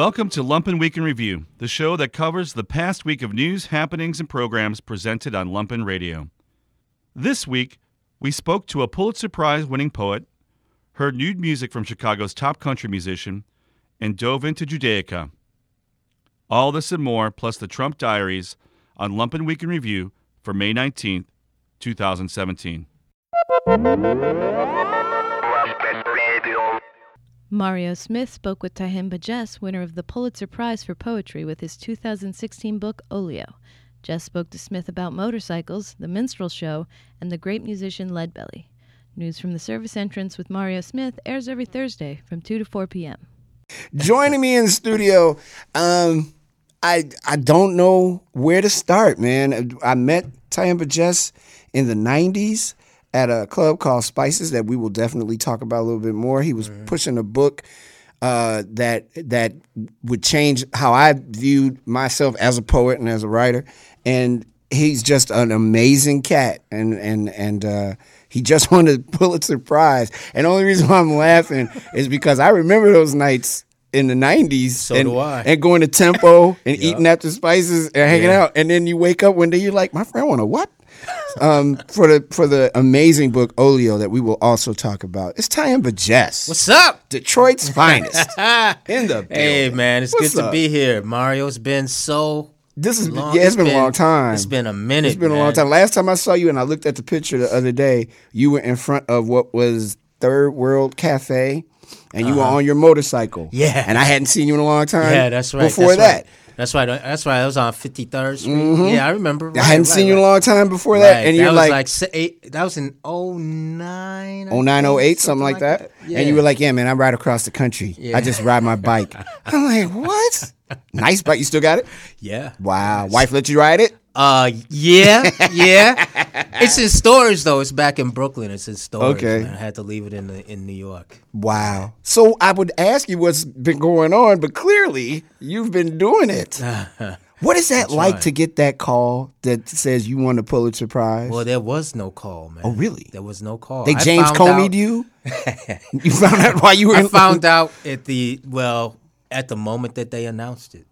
Welcome to Lumpen Week in Review, the show that covers the past week of news, happenings, and programs presented on Lumpen Radio. This week, we spoke to a Pulitzer Prize winning poet, heard new music from Chicago's top country musician, and dove into Judaica. All this and more, plus the Trump Diaries, on Lumpen Week in Review for May 19th, 2017. Mario Smith spoke with Tyehimba Jess, winner of the Pulitzer Prize for Poetry, with his 2016 book Olio. Jess spoke to Smith about motorcycles, the minstrel show, and the great musician Leadbelly. News from the service entrance with Mario Smith airs every Thursday from 2 to 4 p.m. Joining me in the studio, um, I I don't know where to start, man. I met Tyehimba Jess in the 90s at a club called Spices that we will definitely talk about a little bit more. He was mm-hmm. pushing a book uh, that that would change how I viewed myself as a poet and as a writer. And he's just an amazing cat, and and and uh, he just won a Pulitzer Prize. And the only reason why I'm laughing is because I remember those nights in the '90s. So and, do I. And going to Tempo and yep. eating after Spices and hanging yeah. out, and then you wake up one day, you're like, my friend want a what? Um, for the for the amazing book Olio that we will also talk about. It's Tyehimba Jess. What's up? Detroit's finest. in the building. Hey man, it's What's good up? to be here. Mario's been so this is long. yeah, it's, it's been, been, a long time. It's been a minute. It's been man. a long time. Last time I saw you and I looked at the picture the other day, you were in front of what was Third World Cafe and you uh-huh. were on your motorcycle. Yeah. And I hadn't seen you in a long time. Yeah, that's right. Before that's that. Right. That's right. That's right. I was on 53rd Street. Mm-hmm. Yeah, I remember. Right, I hadn't right, seen right. you in a long time before that. And you're like, like, eight, that was in 09. 09, 08, something like that. that. Yeah. And you were like, yeah, man, I ride across the country. Yeah. I just ride my bike. I'm like, what? nice bike. You still got it? Yeah. Wow. Wife let you ride it? Uh, yeah, yeah. it's in storage though. It's back in Brooklyn. It's in storage. Okay. Man. I had to leave it in the, in New York. Wow. So I would ask you what's been going on, but clearly you've been doing it. What is that That's like right. to get that call that says you won a Pulitzer Prize? Well, there was no call, man. Oh, really? There was no call. They James Comey'd you. you found out why you were. I found out at the well at the moment that they announced it.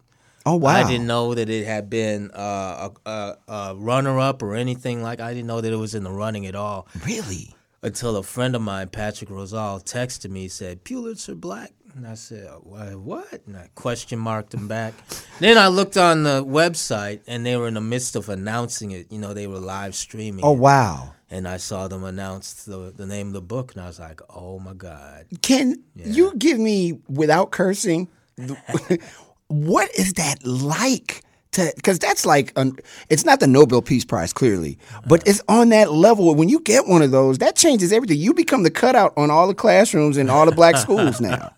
Oh wow! I didn't know that it had been uh, a, a, a runner-up or anything like. I didn't know that it was in the running at all. Really? Until a friend of mine, Patrick Rosal, texted me said Pulitzer Black, and I said what? And I question marked him back. then I looked on the website, and they were in the midst of announcing it. You know, they were live streaming. Oh wow! and I saw them announce the, the name of the book, and I was like, "Oh my god!" Can yeah. you give me, without cursing, what is that like? To Because that's like, an, it's not the Nobel Peace Prize, clearly, but it's on that level. When you get one of those, that changes everything. You become the cutout on all the classrooms in all the black schools now.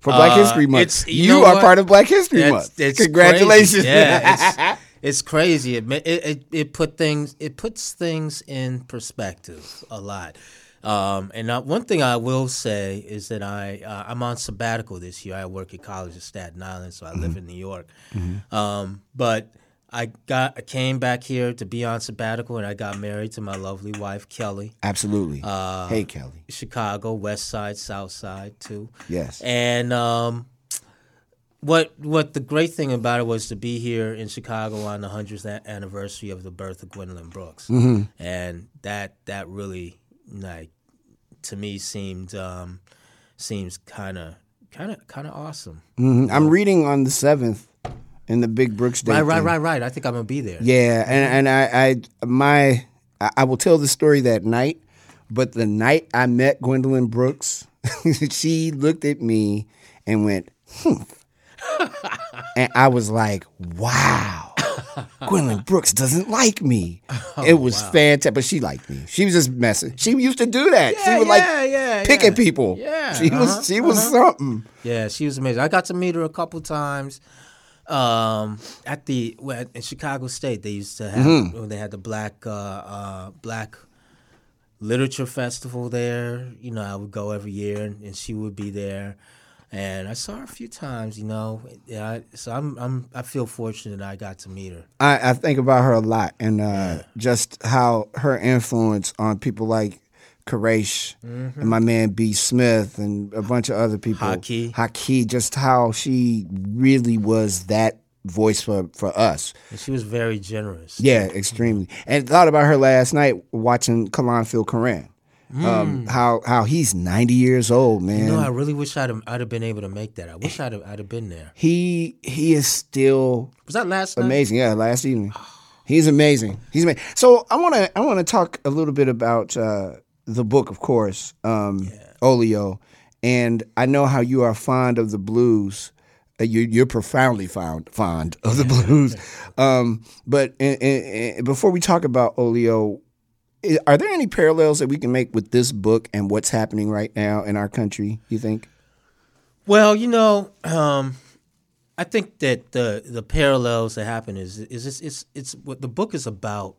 For Black uh, History Month, you, you are what? part of Black History it's, Month. It's Congratulations! Crazy. Yeah, it's, it's crazy. It, it it put things it puts things in perspective a lot. Um, and uh, one thing I will say is that I uh, I'm on sabbatical this year. I work at College of Staten Island, so I mm-hmm. live in New York. Mm-hmm. Um, but I got I came back here to be on sabbatical, and I got married to my lovely wife Kelly. Absolutely. Uh, hey Kelly. Chicago, West Side, South Side too. Yes. And um, what what the great thing about it was to be here in Chicago on the hundredth anniversary of the birth of Gwendolyn Brooks, mm-hmm. and that that really like to me seemed um, seems kind of kind of kind of awesome. Mm-hmm. I'm reading on the seventh in the Big Brooks Day. Right, right, thing. right, right. I think I'm gonna be there. Yeah, and and I, I my I will tell the story that night, but the night I met Gwendolyn Brooks, she looked at me and went, hmm. And I was like, wow. Gwendolyn Brooks doesn't like me. Oh, it was wow. fantastic, but she liked me. She was just messing. She used to do that. Yeah, she was yeah, like yeah, picking people. Yeah, she uh-huh, was she was uh-huh. something. Yeah, she was amazing. I got to meet her a couple times. Um, at the well, in Chicago State, they used to have mm-hmm. when they had the black uh, uh, black literature festival there. You know, I would go every year, and, and she would be there and I saw her a few times, you know. Yeah, so I'm I'm I feel fortunate that I got to meet her. I, I think about her a lot, and uh, yeah. just how her influence on people like Quraysh and my man B Smith and a bunch of other people. Haki. Haki, just how she really was that voice for, for us. And she was very generous. Yeah, extremely. And thought about her last night watching Kelan Phil Cohran. Um, how how he's ninety years old, man. Mm. You know, I really wish I'd have, I'd have been able to make that. I wish I'd have, I'd have been there. he he is still Was that last night? amazing. Yeah, last evening. He's amazing. He's amazing. So I want to I want to talk a little bit about uh, the book, of course, um, Olio, and I know how you are fond of the blues. Uh, You, you're profoundly fond fond of the blues. Um, but in, in, in- before we talk about Olio, are there any parallels that we can make with this book and what's happening right now in our country? You think? Well, you know, um, I think that the the parallels that happen is is it's it's, it's what the book is about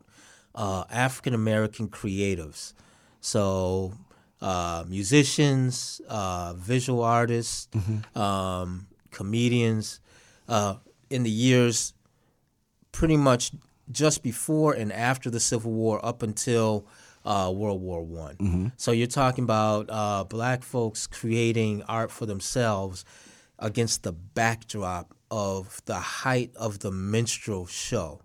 uh, African American creatives, so uh, musicians, uh, visual artists, um, comedians, uh, in the years pretty much just before and after the Civil War, up until uh, World War One. So you're talking about uh, black folks creating art for themselves against the backdrop of the height of the minstrel show,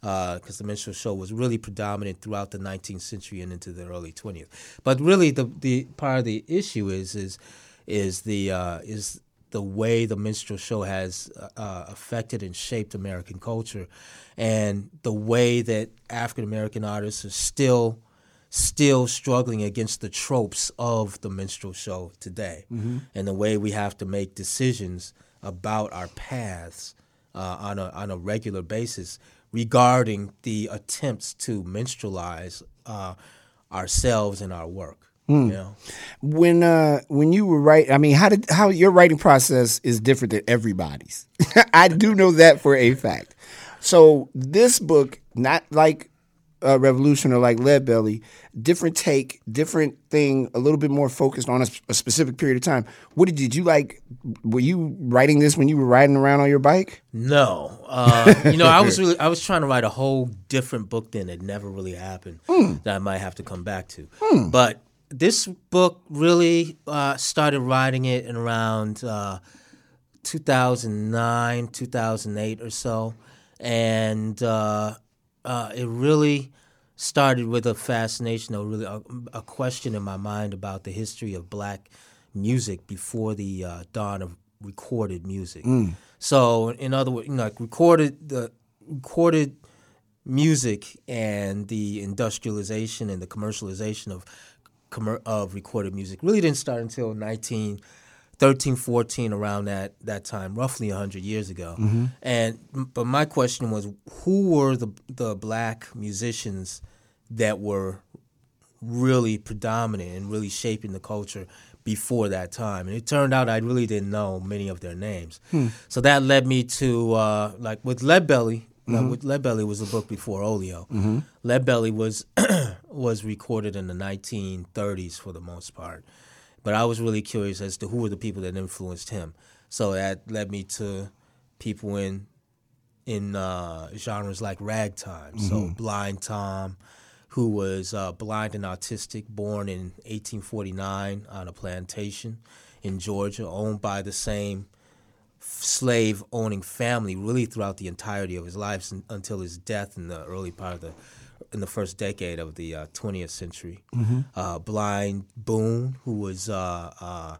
because the minstrel show was really predominant throughout the 19th century and into the early 20th. But really, the the part of the issue is is is the uh, is the way the minstrel show has uh, affected and shaped American culture, and the way that African American artists are still still struggling against the tropes of the minstrel show today, and the way we have to make decisions about our paths uh, on a on a regular basis regarding the attempts to minstrelize uh, ourselves and our work. You know? when uh when you were writing i mean how did how your writing process is different than everybody's. I do know that for a fact. So this book not like uh, revolution or like lead belly different take different thing a little bit more focused on a specific period of time. What did, did you like were you writing this when you were riding around on your bike? No, uh, you know, I was really I was trying to write a whole different book then that never really happened that I might have to come back to. But this book really uh, started writing it in around uh, 2009, 2008 or so, and uh, uh, it really started with a fascination or really a, a question in my mind about the history of black music before the uh, dawn of recorded music. So, in other words, you know, like recorded the recorded music and the industrialization and the commercialization of commer- of recorded music really didn't start until 1913 14 around that that time roughly 100 years ago mm-hmm. and but my question was who were the the black musicians that were really predominant and really shaping the culture before that time. And it turned out I really didn't know many of their names. Hmm. So that led me to uh, like with Lead Belly. like, with Lead Belly was a book before Olio. Mm-hmm. Lead Belly was was recorded in the 1930s for the most part, but I was really curious as to who were the people that influenced him. So that led me to people in in uh, genres like ragtime. So Blind Tom, who was uh, blind and autistic, born in 1849 on a plantation in Georgia, owned by the same slave owning family really throughout the entirety of his life s- until his death in the early part of the in the first decade of the uh, 20th century. Uh, blind Boone, who was uh, uh,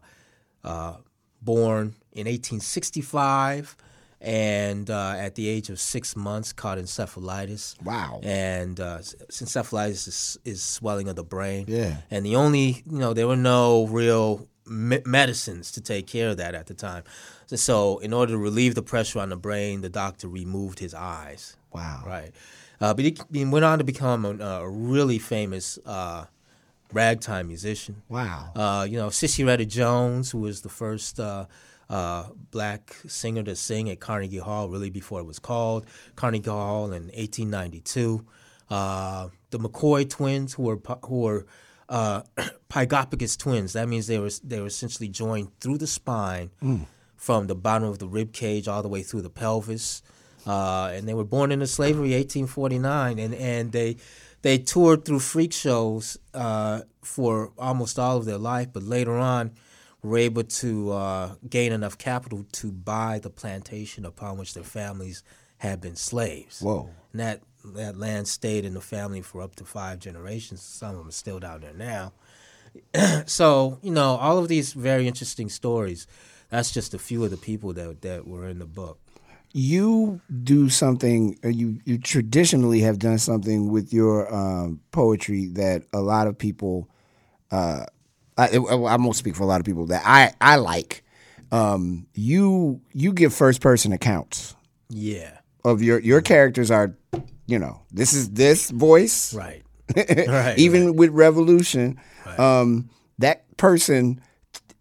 uh, born in 1865 and uh, at the age of six months caught encephalitis. Wow. And uh, encephalitis is, is swelling of the brain. Yeah. And the only, you know, there were no real me- medicines to take care of that at the time. So, in order to relieve the pressure on the brain, the doctor removed his eyes. wow Right. Uh, but he, went on to become a, a really famous uh, ragtime musician. wow Uh, you know, Sissieretta Jones, who was the first uh, uh, black singer to sing at Carnegie Hall, really before it was called Carnegie Hall in 1892. Uh, the McCoy twins, who were who were uh, pygopagus twins. That means they were they were essentially joined through the spine from the bottom of the rib cage all the way through the pelvis. Uh, and they were born into slavery 1849 and, and they they toured through freak shows uh, for almost all of their life, but later on were able to uh, gain enough capital to buy the plantation upon which their families had been slaves. Whoa. And that that land stayed in the family for up to five generations. Some of them are still down there now. so you know, all of these very interesting stories. That's just a few of the people that that were in the book. You do something. You you traditionally have done something with your um, poetry that a lot of people. Uh, I, I won't speak for a lot of people that I I like. Um, you you give first person accounts Yeah. of your your characters are, you know, this is this voice. Right. right. even with revolution um that person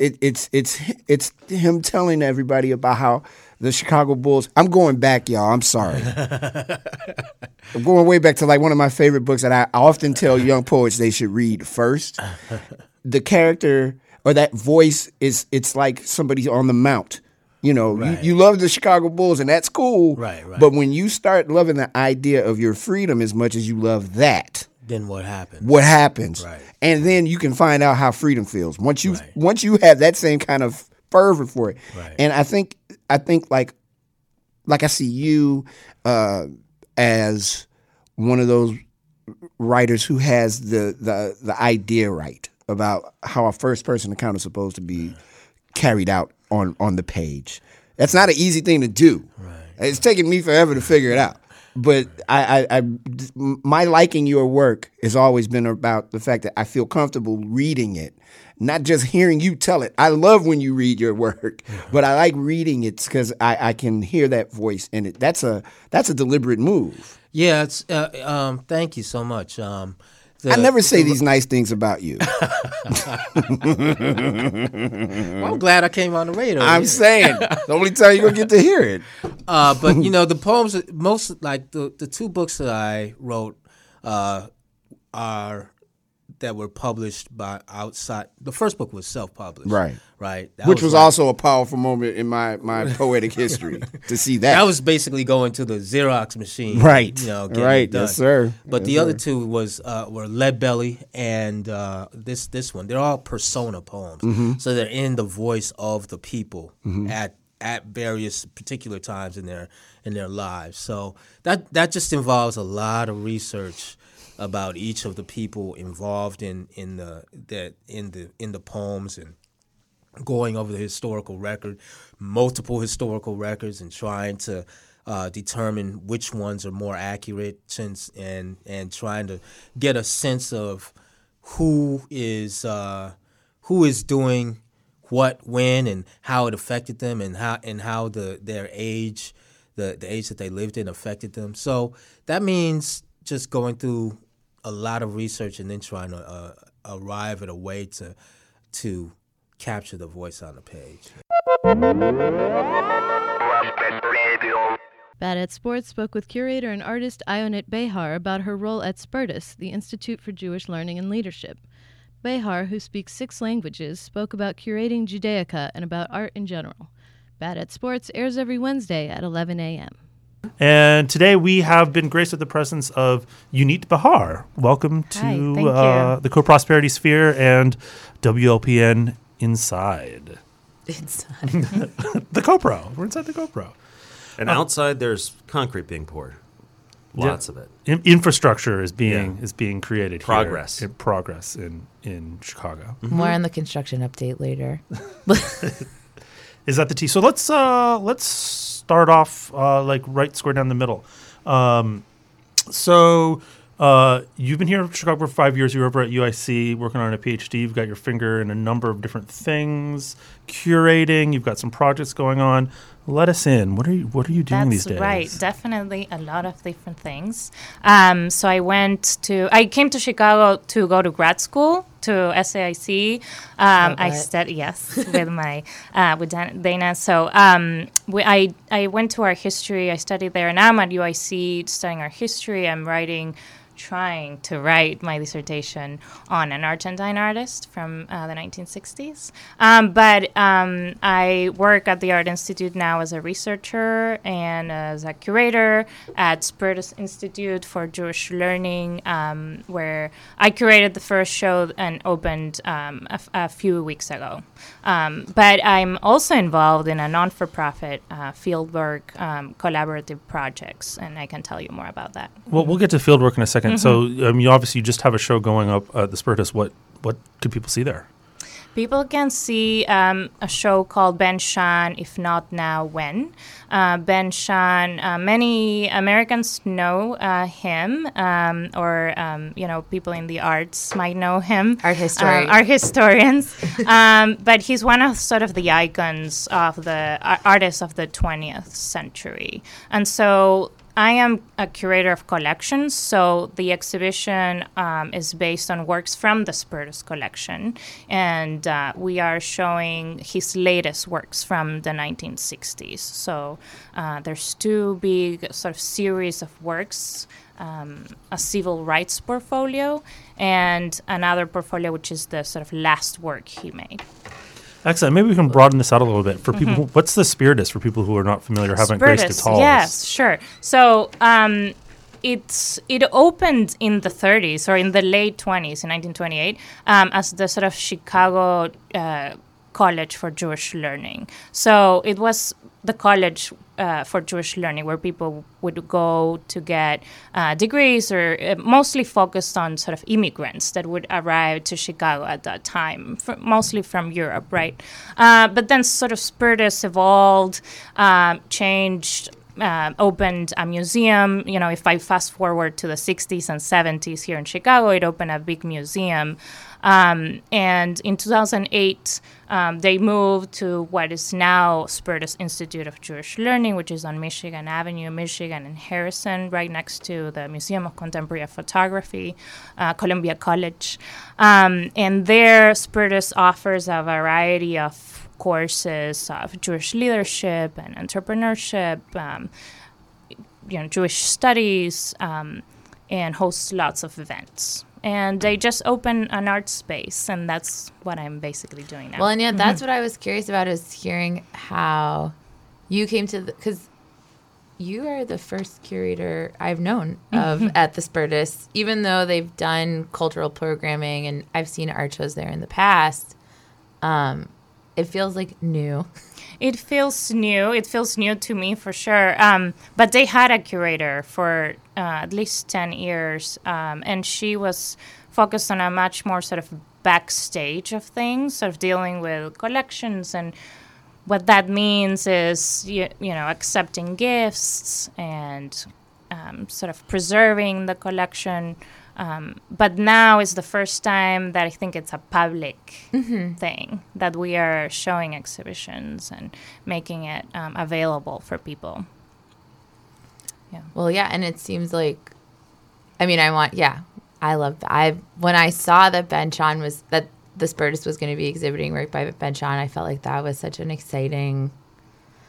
it, it's it's it's him telling everybody about how the chicago bulls i'm going back y'all i'm sorry i'm going way back to like one of my favorite books that i often tell young poets they should read first the character or that voice is it's like somebody on the mount you know Right. you, you love the chicago bulls and that's cool Right, right. but when you start loving the idea of your freedom as much as you love that then what happens? what happens Right. and then you can find out how freedom feels once you Right. once you have that same kind of fervor for it Right. and i think i think like like i see you uh as one of those writers who has the the the idea right about how a first person account is supposed to be carried out on on the page. That's not an easy thing to do. It's taken me forever to figure it out but I, I, I my liking your work has always been about the fact that I feel comfortable reading it, not just hearing you tell it. I love when you read your work, but I like reading it because I, I can hear that voice in it. That's a that's a deliberate move. Yeah. It's. Uh, um. Thank you so much. Um. The- I never say these nice things about you. Well, I'm glad I came on the radio. I'm Yeah. saying the only time you're gonna get to hear it. Uh, but you know, the poems, most like the the two books that I wrote, uh, are that were published by outside. The first book was self published, Right. Right. That Which was like- also a powerful moment in my my poetic history to see that. That was basically going to the Xerox machine, Right. You know, Right. Yes, sir. But Yes, the other two was uh, were Lead Belly and uh, this this one. They're all persona poems, Mm-hmm. so they're in the voice of the people at at various particular times in their in their lives. So that that just involves a lot of research about each of the people involved in in the that in the in the poems and going over the historical record, multiple historical records, and trying to uh, determine which ones are more accurate, since and and trying to get a sense of who is uh, who is doing what, when, and how it affected them, and how and how the their age, the the age that they lived in affected them. So that means just going through a lot of research and then trying to uh, arrive at a way to to capture the voice on the page. Bad at Sports spoke with curator and artist Ionit Behar about her role at Spertus, the Institute for Jewish Learning and Leadership. Behar, who speaks six languages, spoke about curating Judaica and about art in general. Bad at Sports airs every Wednesday at 11 a.m. And today we have been graced with the presence of Ionit Behar. Welcome to Hi, uh, the Co Prosperity Sphere and WLPN Inside. Inside. The CoPro. We're inside the CoPro. And outside, there's concrete being poured. Lots of it. In- infrastructure is being Yeah. is being created. here Progress. in progress in in Chicago. More on the construction update later. Is that the T? So let's uh let's start off uh like right square down the middle. Um, so uh you've been here in Chicago for five years. You're over at UIC working on a PhD. You've got your finger in a number of different things, curating. You've got some projects going on. Let us in. What are you What are you doing That's these days? right. Definitely a lot of different things. Um, so I went to, I came to Chicago to go to grad school to SAIC. Um, I studied, yes, with my, uh, with Dana. So um, we, I, I went to our history. I studied there. and I'm at UIC studying our history. I'm writing trying to write my dissertation on an Argentine artist from uh, the 1960s. Um, but um, I work at the Art Institute now as a researcher and as a curator at Spertus Institute for Jewish Learning, um, where I curated the first show and opened um, a, f- a few weeks ago. Um, but I'm also involved in a non for profit uh, fieldwork um, collaborative projects, and I can tell you more about that. Well, we'll get to fieldwork in a 2nd So, Mm-hmm. um, you obviously just have a show going up at the Spertus. What what could people see there? People can see um, a show called Ben Shahn, If Not Now, When. Uh, ben Shahn, uh, many Americans know uh, him, um, or, um, you know, people in the arts might know him. Art historian. Uh, art historians. um, but he's one of sort of the icons of the ar- artists of the 20th century. And so I am a curator of collections, so the exhibition um, is based on works from the Spertus collection, and uh, we are showing his latest works from the 1960s. So uh, there's two big sort of series of works. Um, a civil rights portfolio and another portfolio which is the sort of last work he made. Excellent. Maybe we can broaden this out a little bit for people. Who, what's the Spertus for people who are not familiar, or haven't graced its Spertus, halls? Yes, sure. So um, it's it opened in the 30s or in the late 20s in 1928 um, as the sort of Chicago uh, College for Jewish Learning. So it was the college uh, for Jewish learning where people would go to get uh, degrees or uh, mostly focused on sort of immigrants that would arrive to Chicago at that time, mostly from Europe, right? Uh, but then sort of Spertus evolved, um, changed uh, opened a museum. You know, if I fast forward to the 60s and 70s here in Chicago, it opened a big museum. Um, and in 2008, um, they moved to what is now Spertus Institute of Jewish Learning, which is on Michigan Avenue, Michigan, and Harrison, right next to the Museum of Contemporary Photography, uh, Columbia College. Um, and there, Spertus offers a variety of courses of Jewish leadership and entrepreneurship, um, you know, Jewish studies, um, and hosts lots of events. And they just open an art space, and that's what I'm basically doing now. Well, and yeah, that's what I was curious about is hearing how you came to because you are the first curator I've known of at the Spertus, even though they've done cultural programming and I've seen art shows there in the past. Um, it feels like new. It feels new. It feels new to me for sure. Um, but they had a curator for uh, at least 10 years, um, and she was focused on a much more sort of backstage of things, sort of dealing with collections. And what that means is, you, you know, accepting gifts and um, sort of preserving the collection. Um, but now is the first time that I think it's a public thing that we are showing exhibitions and making it um, available for people. Yeah. Well, yeah, and it seems like, I mean, I want, yeah, I love. I when I saw that Ben Shahn was that the Spertus was going to be exhibiting work by Ben Shahn, I felt like that was such an exciting,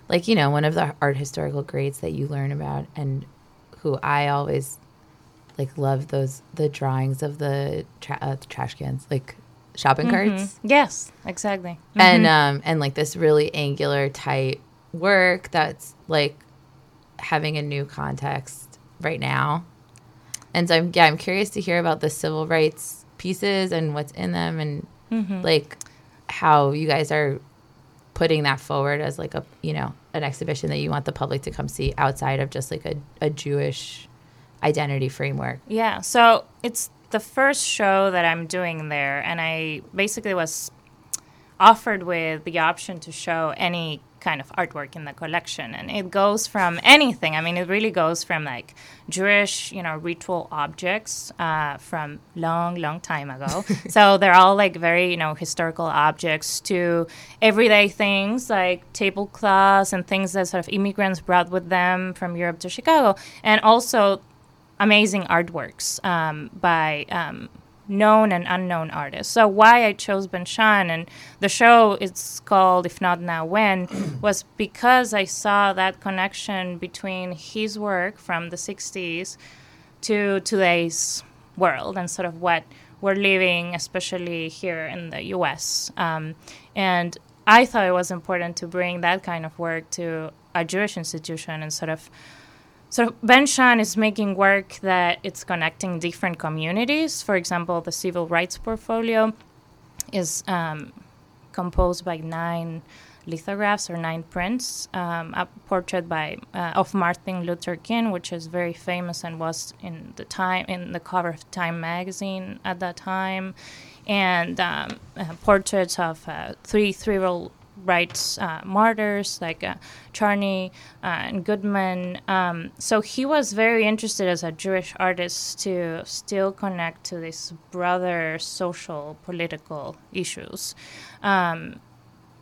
like you know, one of the art historical greats that you learn about, and who I always like love those the drawings of the tra- uh, trash cans, like shopping carts? Yes, exactly. and um and like this really angular tight work that's like having a new context right now. And so i'm yeah i'm curious to hear about the civil rights pieces and what's in them and like how you guys are putting that forward as like a you know an exhibition that you want the public to come see outside of just like a, a jewish identity framework. Yeah, so it's the first show that I'm doing there, and I basically was offered with the option to show any kind of artwork in the collection and it goes from anything. I mean it really goes from like jewish you know ritual objects uh, from long long time ago. So they're all like very you know historical objects to everyday things like tablecloths and things that sort of immigrants brought with them from europe to chicago. And also amazing artworks um, by um, known and unknown artists. So why I chose Ben Shahn and the show it's called If Not Now When was because I saw that connection between his work from the 60s to today's world and sort of what we're living, especially here in the U.S. Um, and I thought it was important to bring that kind of work to a Jewish institution and sort of. So Ben Shahn is making work that it's connecting different communities. For example, the civil rights portfolio is um, composed by nine lithographs or nine prints. Um, a portrait by uh, of Martin Luther King, which is very famous and was in the time in the cover of Time magazine at that time, and um, uh, portraits of uh, three civil rights uh, martyrs like uh, Chaney uh, and Goodman. Um, so he was very interested as a Jewish artist to still connect to these broader social political issues. Um,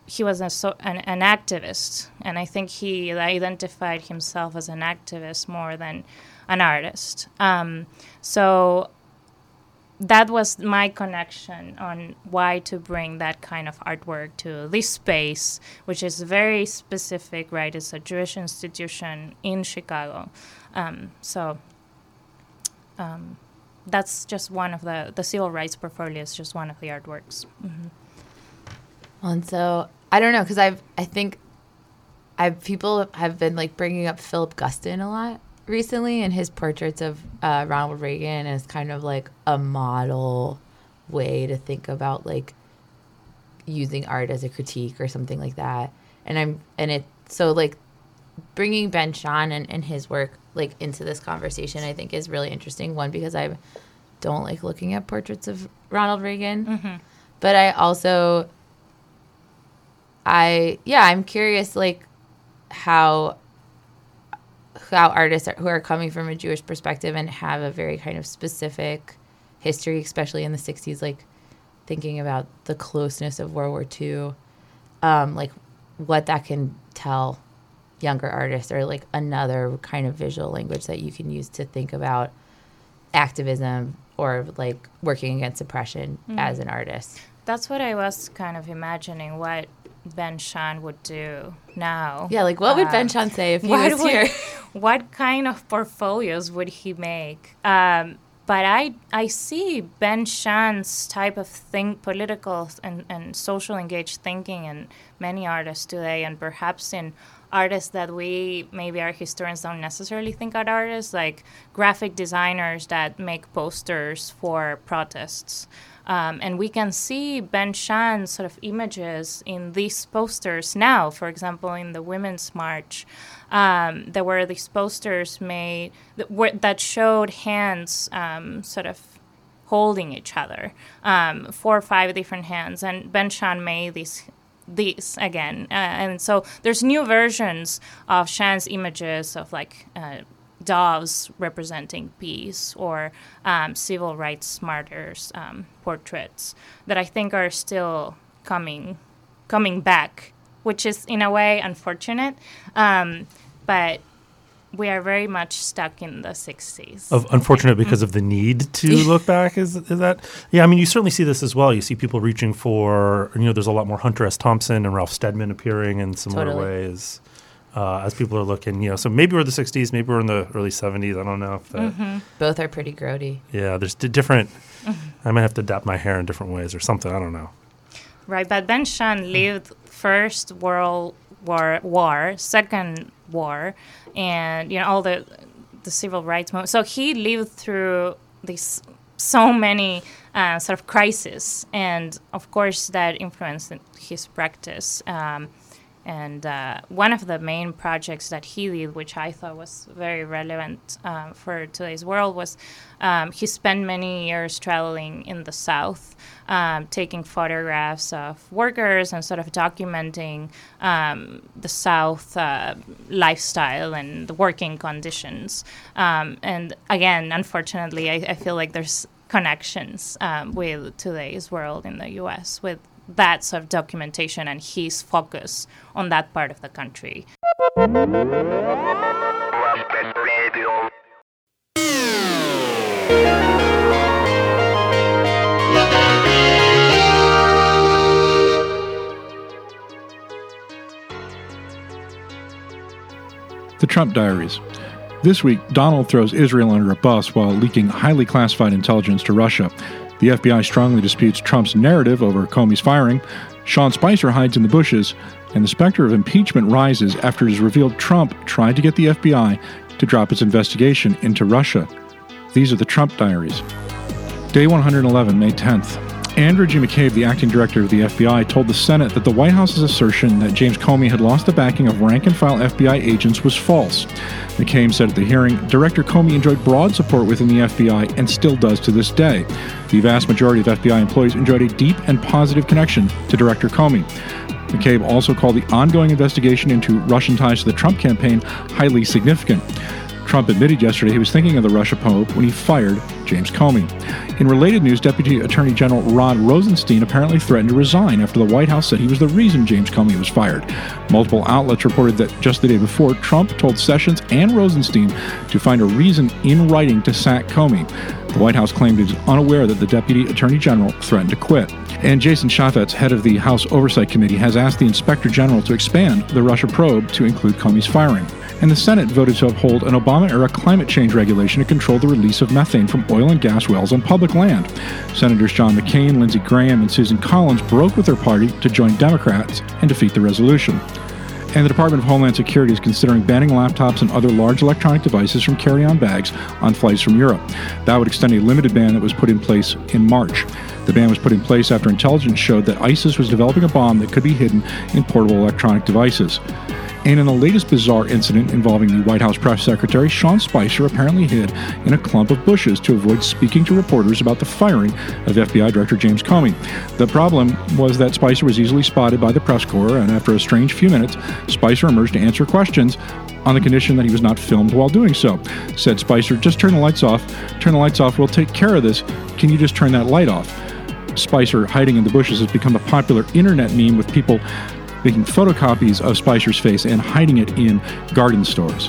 he was a so, an, an activist, and I think he identified himself as an activist more than an artist. Um, so that was my connection on why to bring that kind of artwork to this space, which is very specific, right? It's a Jewish institution in Chicago. Um, so um, that's just one of the, the civil rights portfolio is just one of the artworks. Mm-hmm. And so I don't know because I've I think I've people have been like bringing up Philip Guston a lot recently and his portraits of uh, Ronald Reagan as kind of like a model way to think about like using art as a critique or something like that. And I'm and it so like bringing Ben Shahn and, and his work like into this conversation I think is really interesting. One because I don't like looking at portraits of Ronald Reagan, Mm-hmm. but I also I yeah I'm curious like how how artists are, who are coming from a Jewish perspective and have a very kind of specific history, especially in the 60s, like thinking about the closeness of World War II, um, like what that can tell younger artists or like another kind of visual language that you can use to think about activism or like working against oppression as an artist. That's what I was kind of imagining what Ben Shahn would do now. Yeah, like what would Ben Um, Shahn say if he was would- here? what kind of portfolios would he make? Um, but I I see Ben Shahn's type of think, political and, and social engaged thinking in many artists today, and perhaps in artists that we maybe our historians don't necessarily think are artists, like graphic designers that make posters for protests. Um, and we can see Ben Shahn's sort of images in these posters now. For example, in the Women's March, um, there were these posters made that, were, that showed hands um, sort of holding each other, um, four or five different hands. And Ben Shahn made these these again. Uh, and so there's new versions of Shahn's images of like uh, doves representing peace or um, civil rights martyrs um, portraits that I think are still coming coming back, which is in a way unfortunate. Um, but we are very much stuck in the 60s. of unfortunate because of the need to look back is, is that yeah i mean you certainly see this as well you see people reaching for you know there's a lot more hunter s thompson and ralph steadman appearing in similar Totally. ways uh, as people are looking you know so maybe we're the 60s maybe we're in the early 70s i don't know if that Both are pretty grody. yeah there's di- different i might have to adapt my hair in different ways or something i don't know Right, but Ben Shahn lived First World War, war, Second War, and you know all the the civil rights movement. So he lived through these so many uh, sort of crises, and of course that influenced his practice. Um, and uh, one of the main projects that he did, which I thought was very relevant um, for today's world, was um, he spent many years traveling in the South, um, taking photographs of workers and sort of documenting um, the South uh, lifestyle and the working conditions. Um, and again, unfortunately, I, I feel like there's connections um, with today's world in the U.S. with that sort of documentation and his focus on that part of the country. The Trump Diaries. This week, Donald throws Israel under a bus while leaking highly classified intelligence to Russia. The FBI strongly disputes Trump's narrative over Comey's firing. Sean Spicer hides in the bushes, and the specter of impeachment rises after it is revealed Trump tried to get the FBI to drop its investigation into Russia. These are the Trump diaries. Day 111, May 10th. Andrew G. McCabe, the acting director of the FBI, told the Senate that the White House's assertion that James Comey had lost the backing of rank and file FBI agents was false. McCabe said at the hearing, Director Comey enjoyed broad support within the FBI and still does to this day. The vast majority of FBI employees enjoyed a deep and positive connection to Director Comey. McCabe also called the ongoing investigation into Russian ties to the Trump campaign highly significant. Trump admitted yesterday he was thinking of the Russia probe when he fired James Comey. In related news, Deputy Attorney General Rod Rosenstein apparently threatened to resign after the White House said he was the reason James Comey was fired. Multiple outlets reported that just the day before, Trump told Sessions and Rosenstein to find a reason in writing to sack Comey. The White House claimed it was unaware that the Deputy Attorney General threatened to quit. And Jason Chaffetz, head of the House Oversight Committee, has asked the Inspector General to expand the Russia probe to include Comey's firing and the Senate voted to uphold an Obama era climate change regulation to control the release of methane from oil and gas wells on public land. Senators John McCain, Lindsey Graham, and Susan Collins broke with their party to join Democrats and defeat the resolution. And the Department of Homeland Security is considering banning laptops and other large electronic devices from carry on bags on flights from Europe. That would extend a limited ban that was put in place in March. The ban was put in place after intelligence showed that ISIS was developing a bomb that could be hidden in portable electronic devices. And in the latest bizarre incident involving the White House press secretary, Sean Spicer apparently hid in a clump of bushes to avoid speaking to reporters about the firing of FBI Director James Comey. The problem was that Spicer was easily spotted by the press corps, and after a strange few minutes, Spicer emerged to answer questions on the condition that he was not filmed while doing so. Said Spicer, just turn the lights off. Turn the lights off. We'll take care of this. Can you just turn that light off? Spicer hiding in the bushes has become a popular internet meme with people making photocopies of Spicer's face and hiding it in garden stores.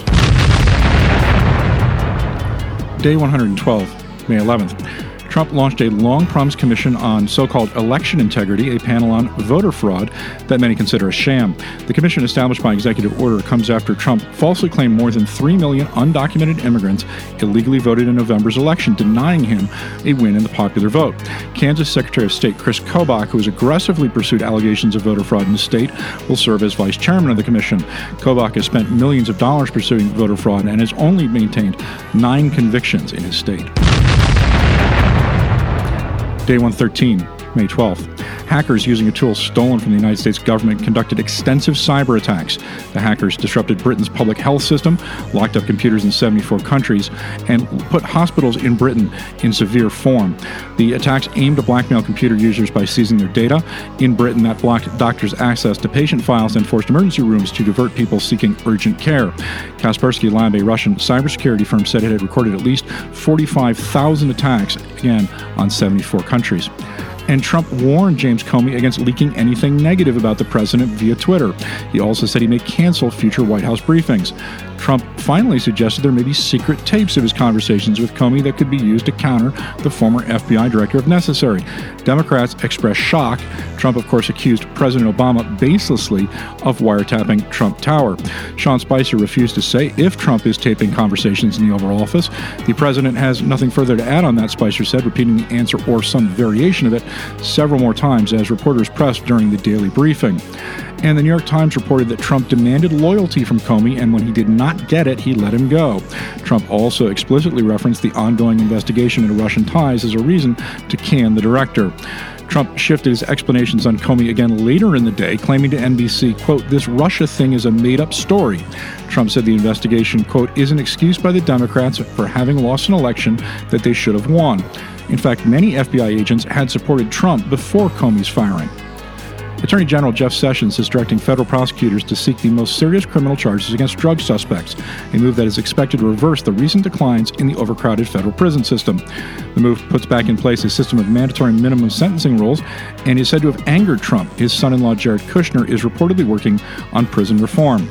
Day 112, May 11th. Trump launched a long promised commission on so called election integrity, a panel on voter fraud that many consider a sham. The commission, established by executive order, comes after Trump falsely claimed more than 3 million undocumented immigrants illegally voted in November's election, denying him a win in the popular vote. Kansas Secretary of State Chris Kobach, who has aggressively pursued allegations of voter fraud in the state, will serve as vice chairman of the commission. Kobach has spent millions of dollars pursuing voter fraud and has only maintained nine convictions in his state. Day 113, May 12th. Hackers using a tool stolen from the United States government conducted extensive cyber attacks. The hackers disrupted Britain's public health system, locked up computers in 74 countries, and put hospitals in Britain in severe form. The attacks aimed to blackmail computer users by seizing their data. In Britain, that blocked doctors' access to patient files and forced emergency rooms to divert people seeking urgent care. Kaspersky Lab, a Russian cybersecurity firm, said it had recorded at least 45,000 attacks, again, on 74 countries and Trump warned James Comey against leaking anything negative about the president via Twitter. He also said he may cancel future White House briefings. Trump finally suggested there may be secret tapes of his conversations with Comey that could be used to counter the former FBI director if necessary. Democrats expressed shock. Trump, of course, accused President Obama baselessly of wiretapping Trump Tower. Sean Spicer refused to say if Trump is taping conversations in the Oval Office. The president has nothing further to add on that, Spicer said, repeating the answer or some variation of it several more times as reporters pressed during the daily briefing. And the New York Times reported that Trump demanded loyalty from Comey, and when he did not get it, he let him go. Trump also explicitly referenced the ongoing investigation into Russian ties as a reason to can the director. Trump shifted his explanations on Comey again later in the day, claiming to NBC, quote, this Russia thing is a made up story. Trump said the investigation, quote, is an excuse by the Democrats for having lost an election that they should have won. In fact, many FBI agents had supported Trump before Comey's firing. Attorney General Jeff Sessions is directing federal prosecutors to seek the most serious criminal charges against drug suspects, a move that is expected to reverse the recent declines in the overcrowded federal prison system. The move puts back in place a system of mandatory minimum sentencing rules and is said to have angered Trump. His son in law, Jared Kushner, is reportedly working on prison reform.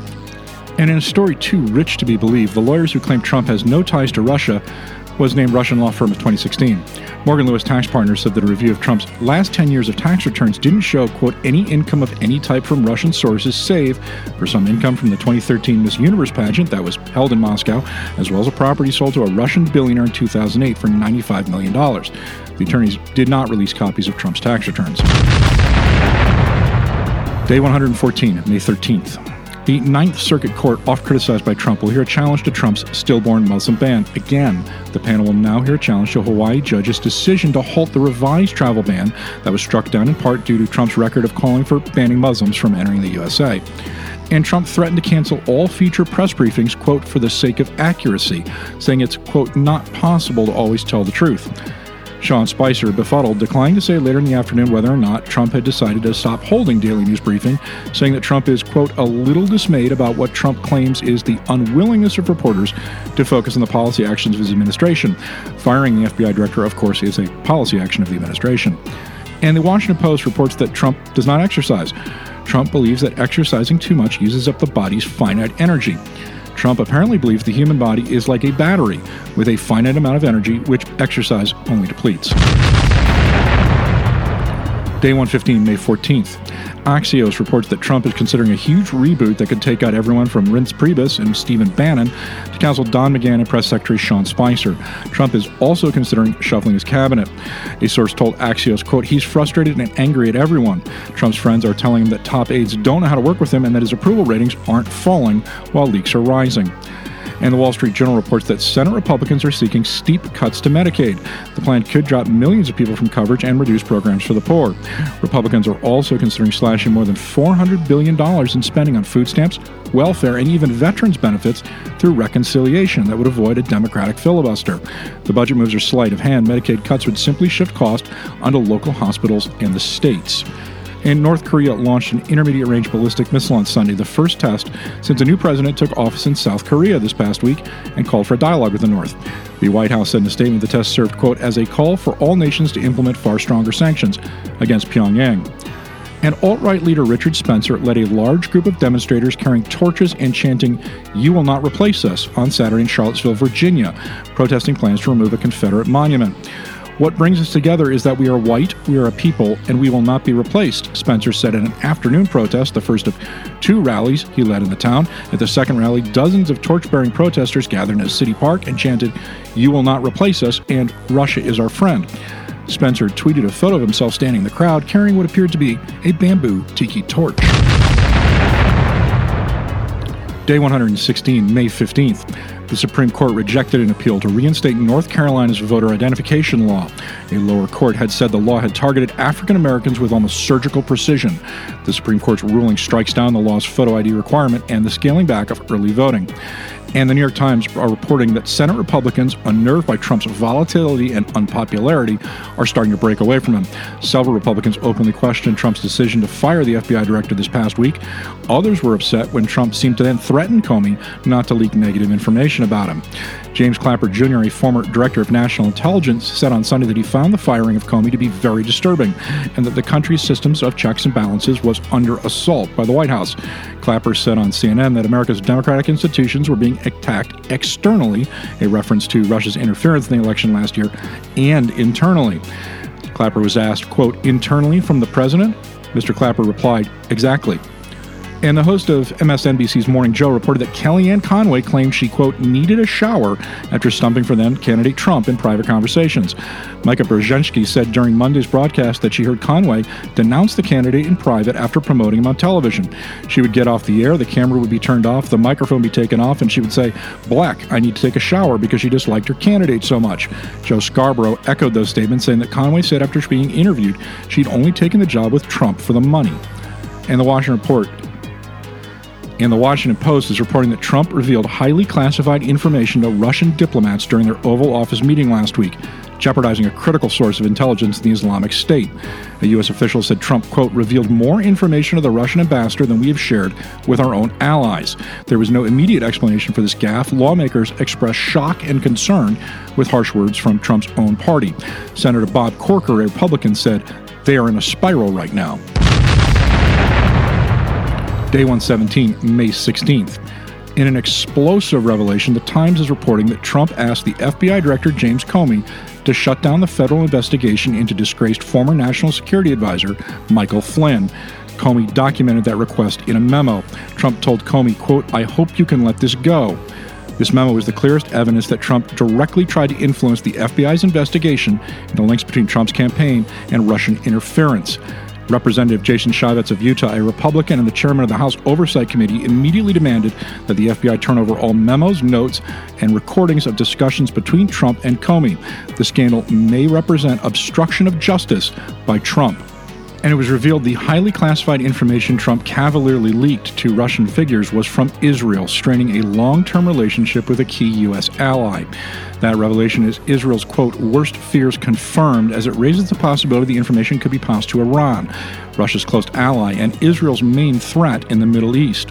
And in a story too rich to be believed, the lawyers who claim Trump has no ties to Russia was named Russian law firm in 2016. Morgan Lewis Tax Partners said that a review of Trump's last 10 years of tax returns didn't show, quote, any income of any type from Russian sources, save for some income from the 2013 Miss Universe pageant that was held in Moscow, as well as a property sold to a Russian billionaire in 2008 for $95 million. The attorneys did not release copies of Trump's tax returns. Day 114, May 13th. The Ninth Circuit Court, oft criticized by Trump, will hear a challenge to Trump's stillborn Muslim ban. Again, the panel will now hear a challenge to a Hawaii judge's decision to halt the revised travel ban that was struck down in part due to Trump's record of calling for banning Muslims from entering the USA. And Trump threatened to cancel all future press briefings, quote, for the sake of accuracy, saying it's, quote, not possible to always tell the truth. Sean Spicer, befuddled, declined to say later in the afternoon whether or not Trump had decided to stop holding daily news briefing, saying that Trump is, quote, a little dismayed about what Trump claims is the unwillingness of reporters to focus on the policy actions of his administration. Firing the FBI director, of course, is a policy action of the administration. And the Washington Post reports that Trump does not exercise. Trump believes that exercising too much uses up the body's finite energy. Trump apparently believes the human body is like a battery with a finite amount of energy, which exercise only depletes. Day 115, May 14th. Axios reports that Trump is considering a huge reboot that could take out everyone from Reince Priebus and Stephen Bannon to counsel Don McGahn and Press Secretary Sean Spicer. Trump is also considering shuffling his cabinet. A source told Axios, quote, he's frustrated and angry at everyone. Trump's friends are telling him that top aides don't know how to work with him and that his approval ratings aren't falling while leaks are rising. And the Wall Street Journal reports that Senate Republicans are seeking steep cuts to Medicaid. The plan could drop millions of people from coverage and reduce programs for the poor. Republicans are also considering slashing more than $400 billion in spending on food stamps, welfare, and even veterans benefits through reconciliation that would avoid a Democratic filibuster. The budget moves are sleight of hand. Medicaid cuts would simply shift cost onto local hospitals and the states. And North Korea launched an intermediate range ballistic missile on Sunday, the first test since a new president took office in South Korea this past week and called for a dialogue with the North. The White House said in a statement the test served, quote, as a call for all nations to implement far stronger sanctions against Pyongyang. And alt right leader Richard Spencer led a large group of demonstrators carrying torches and chanting, You will not replace us, on Saturday in Charlottesville, Virginia, protesting plans to remove a Confederate monument. What brings us together is that we are white, we are a people, and we will not be replaced, Spencer said in an afternoon protest, the first of two rallies he led in the town. At the second rally, dozens of torch bearing protesters gathered in a city park and chanted, You will not replace us, and Russia is our friend. Spencer tweeted a photo of himself standing in the crowd carrying what appeared to be a bamboo tiki torch. Day 116, May 15th. The Supreme Court rejected an appeal to reinstate North Carolina's voter identification law. A lower court had said the law had targeted African Americans with almost surgical precision. The Supreme Court's ruling strikes down the law's photo ID requirement and the scaling back of early voting. And the New York Times are reporting that Senate Republicans, unnerved by Trump's volatility and unpopularity, are starting to break away from him. Several Republicans openly questioned Trump's decision to fire the FBI director this past week. Others were upset when Trump seemed to then threaten Comey not to leak negative information about him. James Clapper Jr., a former director of national intelligence, said on Sunday that he found the firing of Comey to be very disturbing and that the country's systems of checks and balances was under assault by the White House. Clapper said on CNN that America's democratic institutions were being attacked externally, a reference to Russia's interference in the election last year, and internally. Clapper was asked, quote, internally from the president? Mr. Clapper replied, exactly. And the host of MSNBC's Morning Joe reported that Kellyanne Conway claimed she, quote, needed a shower after stumping for then candidate Trump in private conversations. Mika Brzezinski said during Monday's broadcast that she heard Conway denounce the candidate in private after promoting him on television. She would get off the air, the camera would be turned off, the microphone be taken off, and she would say, Black, I need to take a shower because she disliked her candidate so much. Joe Scarborough echoed those statements, saying that Conway said after being interviewed she'd only taken the job with Trump for the money. And the Washington Report and the Washington Post is reporting that Trump revealed highly classified information to Russian diplomats during their Oval Office meeting last week, jeopardizing a critical source of intelligence in the Islamic State. A U.S. official said Trump, quote, revealed more information to the Russian ambassador than we have shared with our own allies. There was no immediate explanation for this gaffe. Lawmakers expressed shock and concern with harsh words from Trump's own party. Senator Bob Corker, a Republican, said they are in a spiral right now. Day 117, May 16th. In an explosive revelation, The Times is reporting that Trump asked the FBI Director James Comey to shut down the federal investigation into disgraced former National Security Advisor Michael Flynn. Comey documented that request in a memo. Trump told Comey, quote, I hope you can let this go. This memo is the clearest evidence that Trump directly tried to influence the FBI's investigation into links between Trump's campaign and Russian interference. Representative Jason Chaffetz of Utah, a Republican and the chairman of the House Oversight Committee, immediately demanded that the FBI turn over all memos, notes, and recordings of discussions between Trump and Comey. The scandal may represent obstruction of justice by Trump and it was revealed the highly classified information Trump cavalierly leaked to Russian figures was from Israel, straining a long term relationship with a key U.S. ally. That revelation is Israel's, quote, worst fears confirmed as it raises the possibility the information could be passed to Iran, Russia's close ally and Israel's main threat in the Middle East.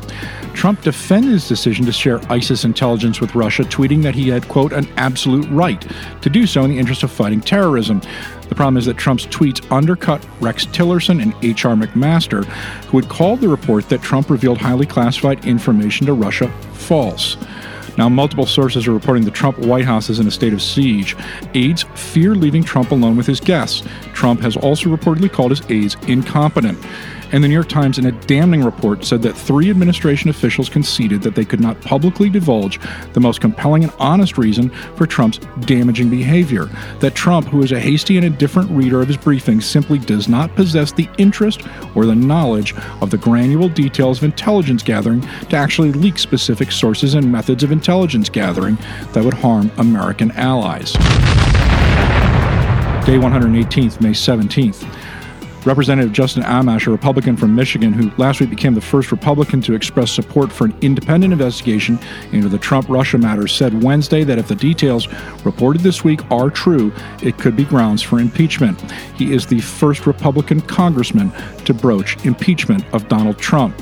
Trump defended his decision to share ISIS intelligence with Russia, tweeting that he had, quote, an absolute right to do so in the interest of fighting terrorism. The problem is that Trump's tweets undercut Rex Tillerson and H.R. McMaster, who had called the report that Trump revealed highly classified information to Russia false. Now, multiple sources are reporting the Trump White House is in a state of siege. Aides fear leaving Trump alone with his guests. Trump has also reportedly called his aides incompetent. And the New York Times, in a damning report, said that three administration officials conceded that they could not publicly divulge the most compelling and honest reason for Trump's damaging behavior. That Trump, who is a hasty and indifferent reader of his briefings, simply does not possess the interest or the knowledge of the granular details of intelligence gathering to actually leak specific sources and methods of intelligence gathering that would harm American allies. Day 118th, May 17th. Representative Justin Amash, a Republican from Michigan, who last week became the first Republican to express support for an independent investigation into the Trump Russia matter, said Wednesday that if the details reported this week are true, it could be grounds for impeachment. He is the first Republican congressman to broach impeachment of Donald Trump.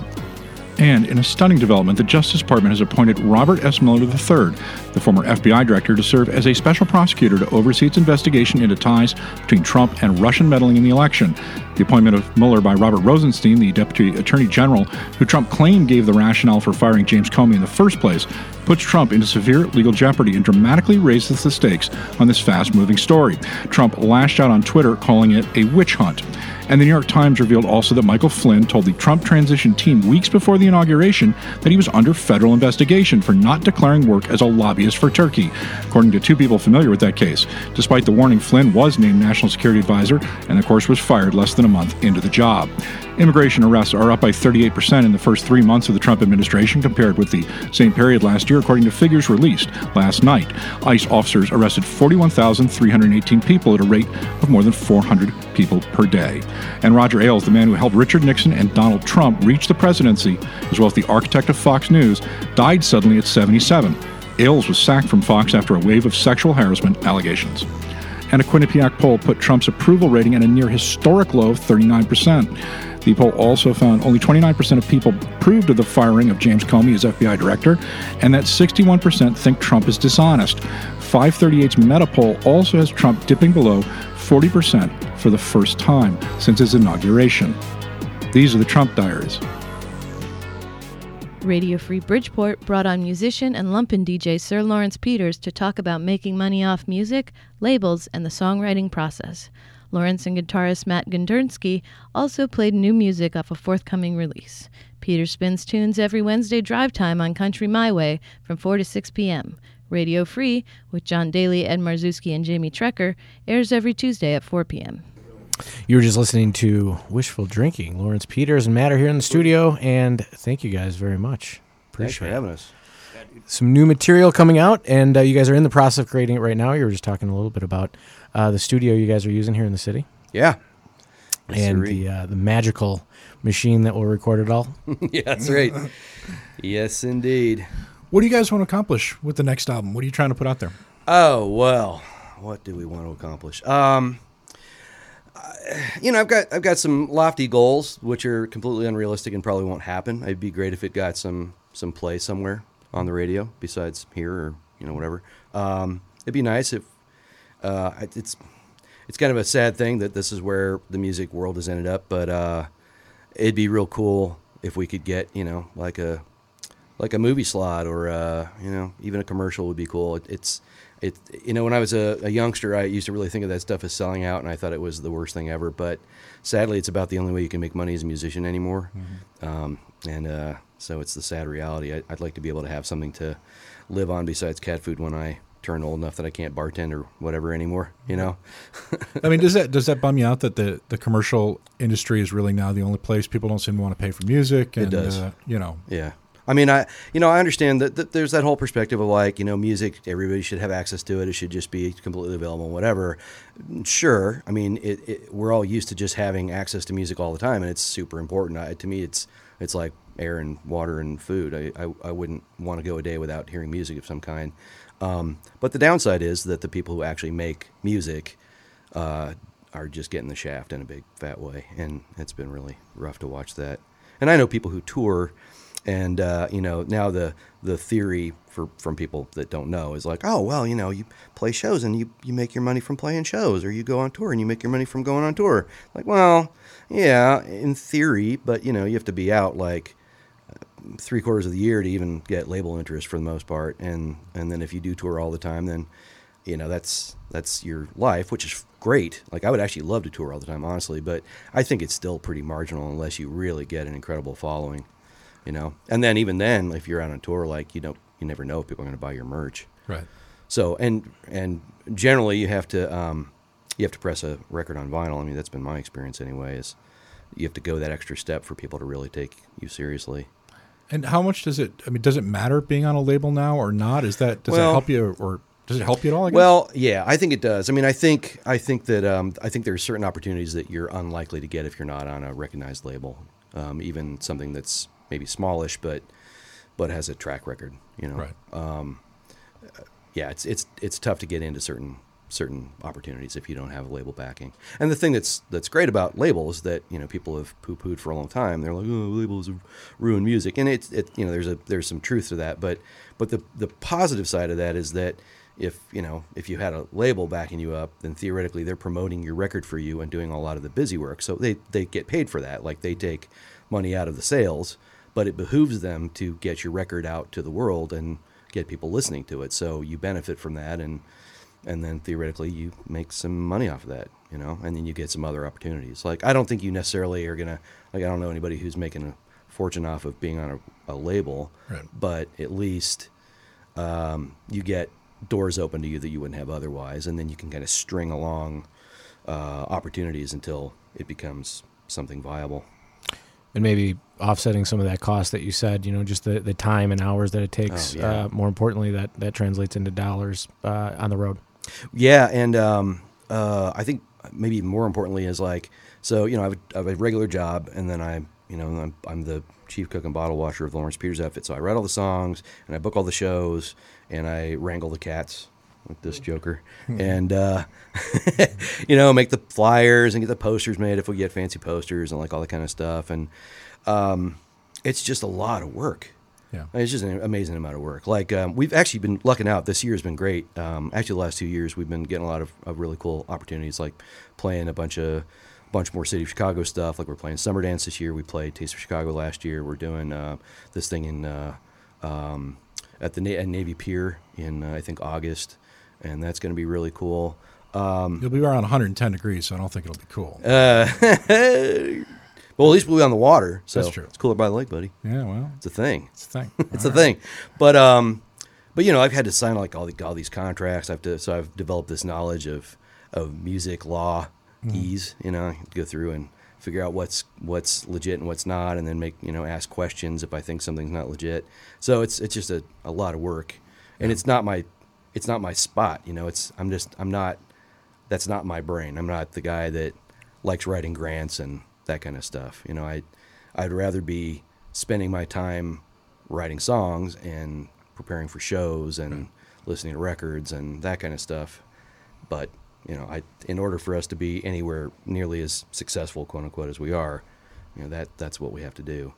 And in a stunning development, the Justice Department has appointed Robert S. Mueller III, the former FBI director, to serve as a special prosecutor to oversee its investigation into ties between Trump and Russian meddling in the election. The appointment of Mueller by Robert Rosenstein, the Deputy Attorney General, who Trump claimed gave the rationale for firing James Comey in the first place, puts Trump into severe legal jeopardy and dramatically raises the stakes on this fast moving story. Trump lashed out on Twitter, calling it a witch hunt. And the New York Times revealed also that Michael Flynn told the Trump transition team weeks before the inauguration that he was under federal investigation for not declaring work as a lobbyist for Turkey, according to two people familiar with that case. Despite the warning, Flynn was named National Security Advisor and, of course, was fired less than a month into the job. Immigration arrests are up by 38% in the first three months of the Trump administration compared with the same period last year, according to figures released last night. ICE officers arrested 41,318 people at a rate of more than 400 people per day. And Roger Ailes, the man who helped Richard Nixon and Donald Trump reach the presidency, as well as the architect of Fox News, died suddenly at 77. Ailes was sacked from Fox after a wave of sexual harassment allegations. And a Quinnipiac poll put Trump's approval rating at a near historic low of 39%. The poll also found only 29% of people approved of the firing of James Comey as FBI director, and that 61% think Trump is dishonest. 538's Meta poll also has Trump dipping below 40% for the first time since his inauguration. These are the Trump diaries. Radio Free Bridgeport brought on musician and lumpen DJ Sir Lawrence Peters to talk about making money off music, labels, and the songwriting process. Lawrence and guitarist Matt Gondernsky also played new music off a forthcoming release. Peter spins tunes every Wednesday drive time on Country My Way from 4 to 6 p.m. Radio Free, with John Daly, Ed Marzewski, and Jamie Trecker, airs every Tuesday at 4 p.m. You were just listening to Wishful Drinking. Lawrence Peters and Matt are here in the studio, and thank you guys very much. Thanks for Appreciate it. having us. Some new material coming out, and uh, you guys are in the process of creating it right now. You were just talking a little bit about uh, the studio you guys are using here in the city. Yeah. And the uh, the magical machine that will record it all. yeah, that's right. yes, indeed. What do you guys want to accomplish with the next album? What are you trying to put out there? Oh well, what do we want to accomplish? Um, you know, I've got I've got some lofty goals which are completely unrealistic and probably won't happen. It'd be great if it got some some play somewhere on the radio besides here or you know whatever. Um, it'd be nice if uh, it's it's kind of a sad thing that this is where the music world has ended up, but uh, it'd be real cool if we could get you know like a like a movie slot or uh, you know even a commercial would be cool. It, it's it you know when I was a, a youngster, I used to really think of that stuff as selling out, and I thought it was the worst thing ever. But sadly, it's about the only way you can make money as a musician anymore, um, and uh, so it's the sad reality. I, I'd like to be able to have something to live on besides cat food when I turn old enough that I can't bartend or whatever anymore. You know. I mean, does that does that bum you out that the, the commercial industry is really now the only place people don't seem to want to pay for music? And, It does. Uh, you know, Yeah. I mean, I you know I understand that, that there's that whole perspective of like you know music everybody should have access to it it should just be completely available whatever. Sure, I mean it, it, we're all used to just having access to music all the time and it's super important. I, to me, it's it's like air and water and food. I, I, I wouldn't want to go a day without hearing music of some kind. Um, but the downside is that the people who actually make music uh, are just getting the shaft in a big fat way, and it's been really rough to watch that. And I know people who tour, and uh, you know now the the theory for from people that don't know is like, oh well, you know you play shows and you you make your money from playing shows, or you go on tour and you make your money from going on tour. Like, well, yeah, in theory, but you know you have to be out like three quarters of the year to even get label interest for the most part, and and then if you do tour all the time, then you know that's that's your life, which is great. Like I would actually love to tour all the time, honestly, but I think it's still pretty marginal unless you really get an incredible following, you know. And then even then, if you're out on tour, like you know, you never know if people are going to buy your merch. Right. So and and generally you have to um, you have to press a record on vinyl. I mean that's been my experience anyway. Is you have to go that extra step for people to really take you seriously. And how much does it? I mean, does it matter being on a label now or not? Is that does Well- it help you or does it help you at all? I guess? Well, yeah, I think it does. I mean, I think I think that um, I think there are certain opportunities that you're unlikely to get if you're not on a recognized label, um, even something that's maybe smallish but but has a track record. You know, Right. Um, yeah, it's it's it's tough to get into certain certain opportunities if you don't have label backing. And the thing that's that's great about labels that you know people have poo pooed for a long time. They're like, oh, labels ruin music, and it's it you know there's a there's some truth to that. But but the the positive side of that is that if you know if you had a label backing you up, then theoretically they're promoting your record for you and doing a lot of the busy work. So they they get paid for that. Like they take money out of the sales, but it behooves them to get your record out to the world and get people listening to it. So you benefit from that and and then theoretically you make some money off of that, you know, and then you get some other opportunities. Like I don't think you necessarily are gonna like I don't know anybody who's making a fortune off of being on a, a label, Right. but at least um, you get doors open to you that you wouldn't have otherwise, and then you can kind of string along uh, opportunities until it becomes something viable. and maybe offsetting some of that cost that you said, you know, just the, the time and hours that it takes. Oh, yeah. uh, more importantly, that, that translates into dollars uh, on the road. Yeah, and um, uh, I think maybe more importantly is like, so you know, I have, a, I have a regular job, and then I, you know, I'm, I'm the chief cook and bottle washer of the Lawrence Peters outfit. So I write all the songs, and I book all the shows, and I wrangle the cats with this joker, and uh, you know, make the flyers and get the posters made if we get fancy posters and like all that kind of stuff, and um, it's just a lot of work. Yeah. It's just an amazing amount of work. Like um, we've actually been lucking out. This year has been great. Um, actually, the last two years we've been getting a lot of, of really cool opportunities, like playing a bunch of bunch more City of Chicago stuff. Like we're playing Summer Dance this year. We played Taste of Chicago last year. We're doing uh, this thing in uh, um, at the Na- at Navy Pier in uh, I think August, and that's going to be really cool. Um, You'll be around 110 degrees, so I don't think it'll be cool. well, at least we'll be on the water, so That's true. it's cooler by the lake, buddy. yeah, well, It's a thing. it's a thing. it's a thing. But um, but you know, I've had to sign like all the all these contracts. I've to so I've developed this knowledge of of music law ease. You know, I go through and figure out what's what's legit and what's not, and then make you know ask questions if I think something's not legit. So it's it's just a, a lot of work, and it's not my it's not my spot. You know, it's I'm just I'm not that's not my brain. I'm not the guy that likes writing grants and that kind of stuff. You know, I I'd rather be spending my time writing songs and preparing for shows and listening to records and that kind of stuff. But you know, I in order for us to be anywhere nearly as successful, quote unquote, as we are, you know that that's what we have to do.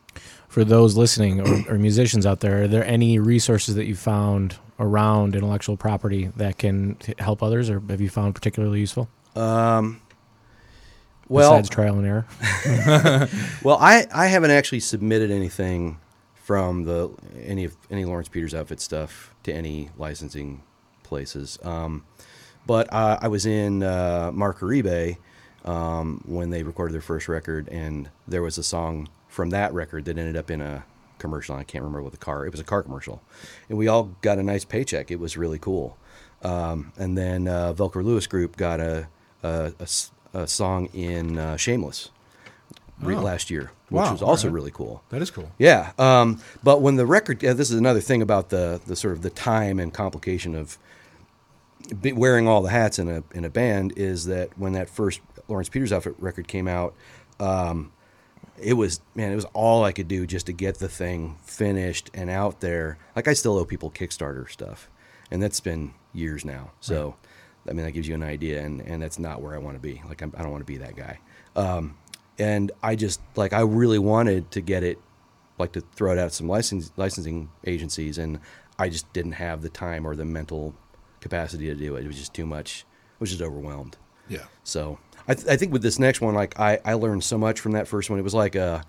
For those listening or, or musicians out there, are there any resources that you found around intellectual property that can help others, or have you found particularly useful? Um, well, besides trial and error. well, I, I haven't actually submitted anything from the any of any Lawrence Peters outfit stuff to any licensing places. Um, but uh, I was in uh, Mark Uribe um, when they recorded their first record, and there was a song from that record that ended up in a commercial. I can't remember what the car. It was a car commercial, and we all got a nice paycheck. It was really cool. Um, and then uh, Velcro Lewis Group got a a, a a song in uh, Shameless re- Oh. last year, which Wow, was also right. really cool. That is cool. Yeah, um, but when the record, yeah, this is another thing about the the sort of the time and complication of be, wearing all the hats in a in a band is that when that first Lawrence Peters outfit record came out, um, it was man, it was all I could do just to get the thing finished and out there. Like I still owe people Kickstarter stuff, and that's been years now. So, I mean, that gives you an idea, and and that's not where I want to be. Like I'm, I don't want to be that guy. Um, and I just like I really wanted to get it, like to throw it out to some license, licensing agencies, and I just didn't have the time or the mental capacity to do it. It was just too much. I was just overwhelmed. Yeah. So I, th- I think with this next one, like I, I learned so much from that first one. It was like a,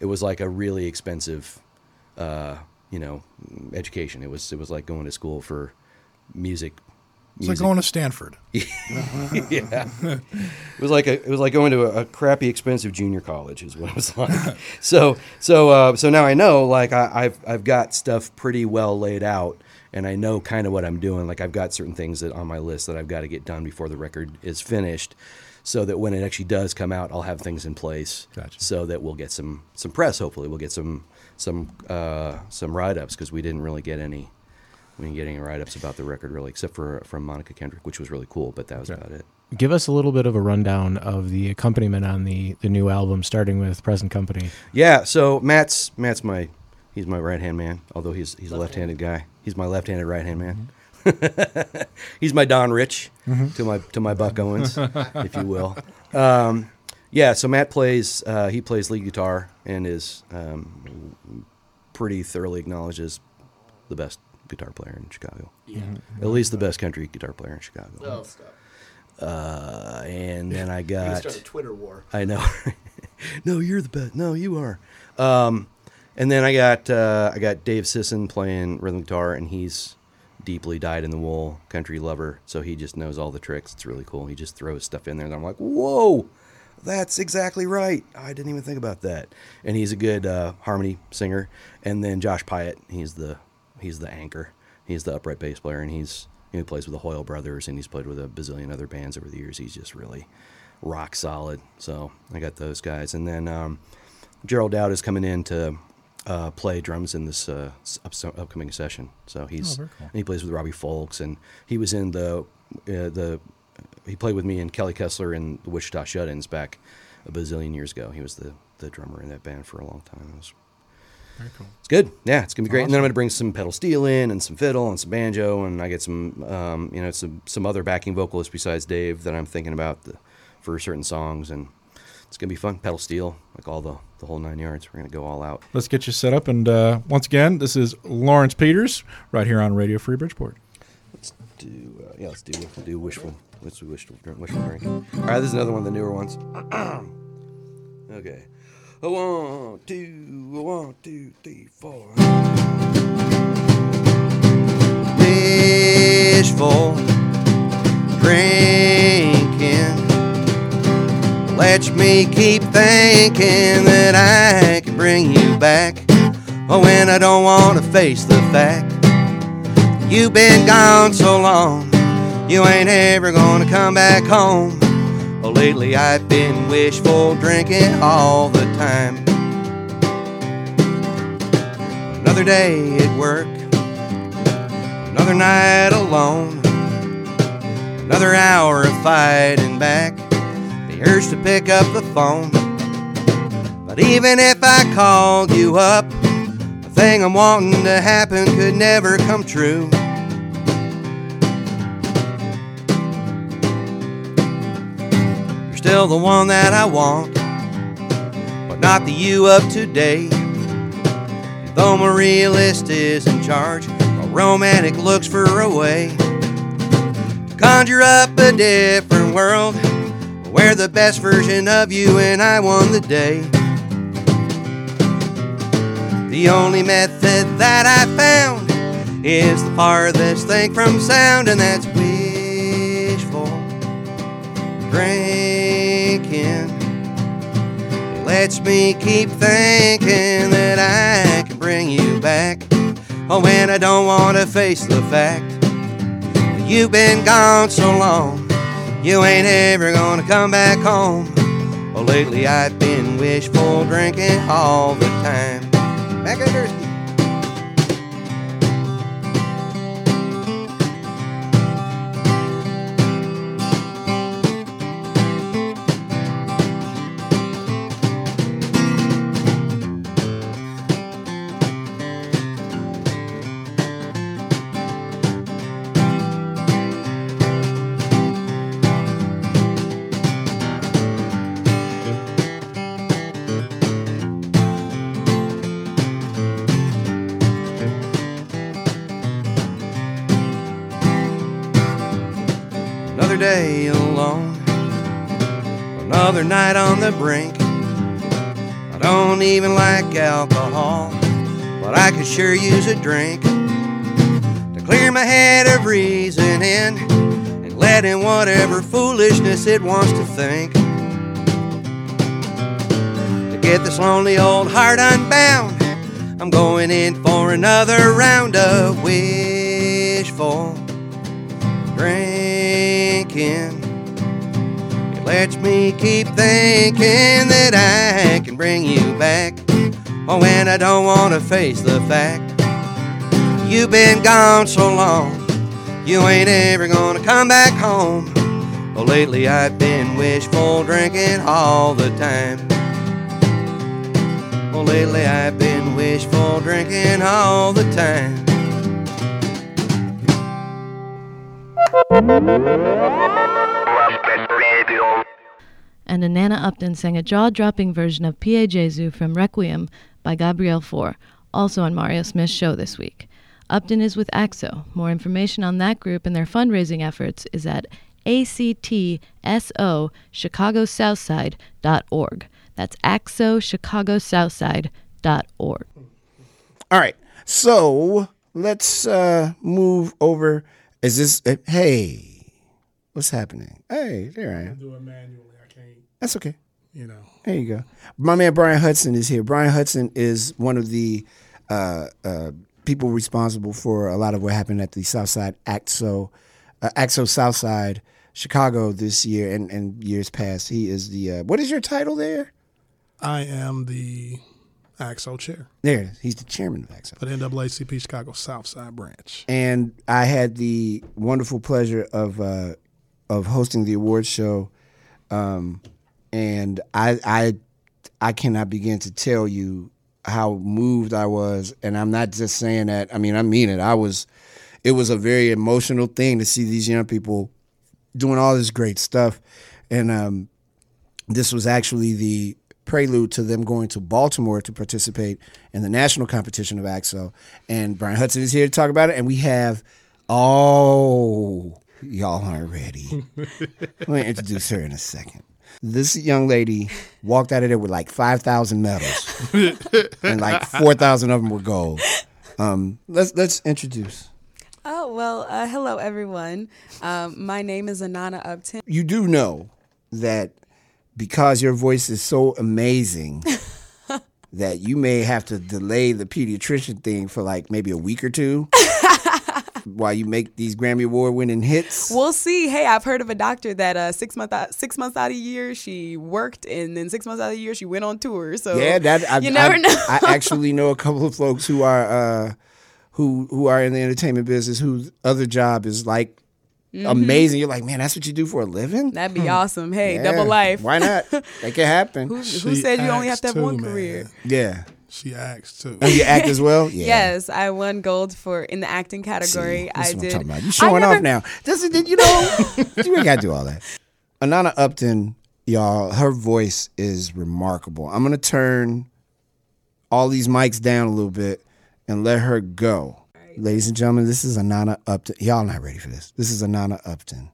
it was like a really expensive, uh, you know, education. It was it was like going to school for music. It's like going to Stanford. yeah, it was like a, it was like going to a, a crappy, expensive junior college is what it was like. so so uh, so now I know like I, I've I've got stuff pretty well laid out, and I know kind of what I'm doing. Like I've got certain things that on my list that I've got to get done before the record is finished, so that when it actually does come out, I'll have things in place. So that we'll get some some press. Hopefully, we'll get some some uh, some write ups because we didn't really get any. We didn't get any write ups about the record really, except for from Monica Kendrick, which was really cool. But that was about it. Give us a little bit of a rundown of the accompaniment on the, the new album, starting with Present Company. Yeah, so Matt's Matt's my he's my right hand man. Although he's he's a left handed guy. He's my left handed right hand man. he's my Don Rich Mhm. to my to my Buck Owens, if you will. Um, yeah, so Matt plays uh, he plays lead guitar and is um, pretty thoroughly acknowledges the best guitar player in Chicago. Yeah. At least the best country guitar player in Chicago. Oh, stop. Uh, and then I got. start a Twitter war. I know. no, you're the best. No, you are. Um, and then I got uh, I got Dave Sisson playing rhythm guitar, and he's deeply dyed in the wool country lover, so he just knows all the tricks. It's really cool. He just throws stuff in there, and I'm like, whoa, that's exactly right. I didn't even think about that. And he's a good uh, harmony singer. And then Josh Pyatt, he's the he's the anchor. He's the upright bass player, and he's he plays with the Hoyle Brothers, and he's played with a bazillion other bands over the years. He's just really rock solid. So I got those guys, and then um, Gerald Dowd is coming in to uh, play drums in this uh, up- upcoming session. So he's Oh, cool. he plays with Robbie Fulks, and he was in the uh, the he played with me and Kelly Kessler in the Wichita Shut-ins back a bazillion years ago. He was the the drummer in that band for a long time. It was Very cool. it's good. Yeah, it's gonna be great. And then I'm gonna bring some pedal steel in and some fiddle and some banjo, and I get some, um, you know, some some other backing vocalists besides Dave that I'm thinking about the, for certain songs, and it's gonna be fun. Pedal steel, like all the the whole nine yards. We're gonna go all out. Let's get you set up. And uh, once again, this is Lawrence Peters right here on Radio Free Bridgeport. Let's Do uh, yeah, let's do do wishful. Let's do wishful drink. Wishful drink. All right, this is another one of the newer ones. okay. One, two, one, two, three, four. Wishful drinking lets me keep thinking that I can bring you back. Oh, when I don't want to face the fact You've been gone so long, you ain't ever gonna come back home. Oh, lately I've been wishful drinking all the time. Another day at work, another night alone, another hour of fighting back the urge to pick up the phone. But even if I called you up, the thing I'm wanting to happen could never come true. Still the one that I want, but not the you of today. Though my realist is in charge, my romantic looks for a way to conjure up a different world where the best version of you and I won the day. The only method that I found is the farthest thing from sound, and that's wishful drinking. It lets me keep thinking that I can bring you back. Oh, when I don't want to face the fact that you've been gone so long, you ain't ever gonna come back home. Well, lately I've been wishful drinking all the time. Back at could sure use a drink to clear my head of reasoning and let in whatever foolishness it wants to think. To get this lonely old heart unbound, I'm going in for another round of wishful drinking. It lets me keep thinking that I can bring you back. Oh, when I don't want to face the fact you've been gone so long, you ain't ever gonna come back home. Well, lately I've been wishful drinking all the time. Well, lately I've been wishful drinking all the time. and Anana Upton sang a jaw dropping version of Pie Jesu from Requiem by Gabriel Fauré, also on Mario Smith's show this week. Upton is with ACT-SO. More information on that group and their fundraising efforts is at actsocchicagosouthside.org. That's axochicagosouthside.org. All right. So let's uh, move over. Is this, uh, hey, what's happening? Hey, there I am. do it manually. I can't, That's okay. You know. There you go. My man Brian Hudson is here. Brian Hudson is one of the uh, uh, people responsible for a lot of what happened at the Southside ACT-SO, uh, ACT-SO Southside Chicago this year and, and years past. He is the uh, what is your title there? I am the ACT-SO chair There, it is. he's the chairman of ACT-SO. for the NAACP Chicago Southside branch. and I had the wonderful pleasure of uh, of hosting the awards show, um, and I I I cannot begin to tell you how moved I was, and I'm not just saying that. I mean, I mean it. I was. It was a very emotional thing to see these young people doing all this great stuff, and um, this was actually the prelude to them going to Baltimore to participate in the national competition of ACT-SO. And Brian Hudson is here to talk about it. And we have, oh, y'all aren't ready. Let me introduce her in a second. This young lady walked out of there with like 5,000 medals, and like 4,000 of them were gold. Um, let's let's introduce. Oh, well, uh, hello, everyone. Um, my name is Anana Upton. You do know that because your voice is so amazing that you may have to delay the pediatrician thing for like maybe a week or two while you make these Grammy Award winning hits. We'll see. Hey, I've heard of a doctor that uh, six month out, six months out of the year she worked, and then six months out of the year she went on tour. So yeah, that I, you never I, know. I actually know a couple of folks who are uh, who who are in the entertainment business whose other job is like Mhm. amazing. You're like, man, that's what you do for a living. That'd be awesome. Hey, Yeah, double life. Why not? Make it happen. who, who said you only have to have one career? Yeah. She acts too. Oh, you act as well? Yeah. Yes, I won gold for in the acting category. See, I this is what I'm did. talking about. You I showing never- off now. Doesn't you know? you ain't got to do all that. Anana Upton, y'all, her voice is remarkable. I'm gonna turn all these mics down a little bit and let her go. Ladies and gentlemen, this is Anana Upton. Y'all not ready for this. This is Anana Upton.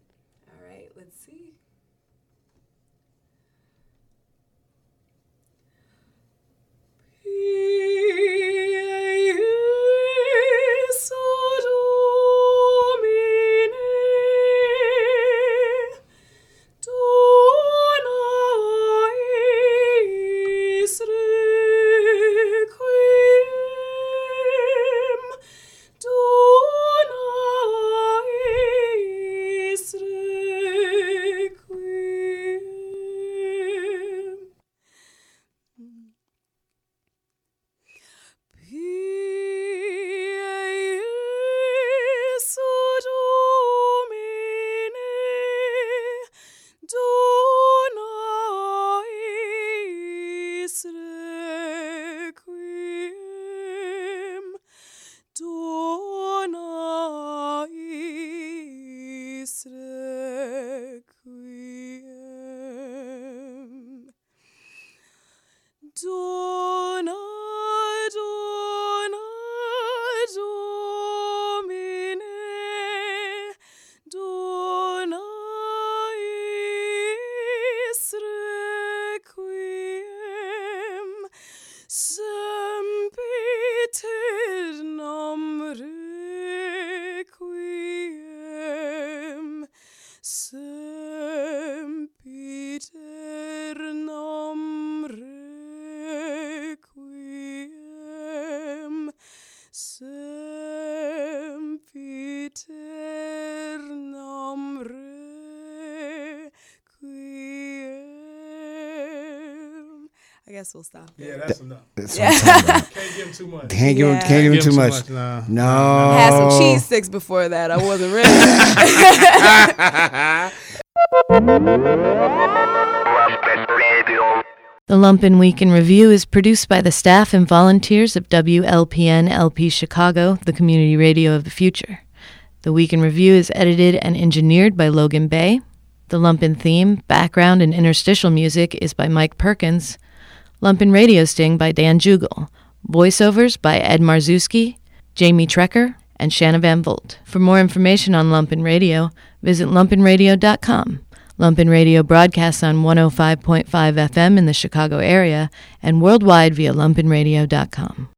Guess we'll stop. Yeah, that's enough. That's what I'm talking about. Can't give him too much. Can't give him, Yeah. can't give him too much. nah. No. I had some cheese sticks before that. I wasn't ready. The Lumpen Week in Review is produced by the staff and volunteers of WLPN LP Chicago, the community radio of the future. The Week in Review is edited and engineered by Logan Bay. The Lumpen theme, background, and interstitial music is by Mike Perkins. Lumpen Radio Sting by Dan Jugel. Voiceovers by Ed Marzewski, Jamie Trecker, and Shanna Van Volt. For more information on Lumpen Radio, visit lumpenradio.com. Lumpen Radio broadcasts on 105.5 FM in the Chicago area and worldwide via lumpenradio.com.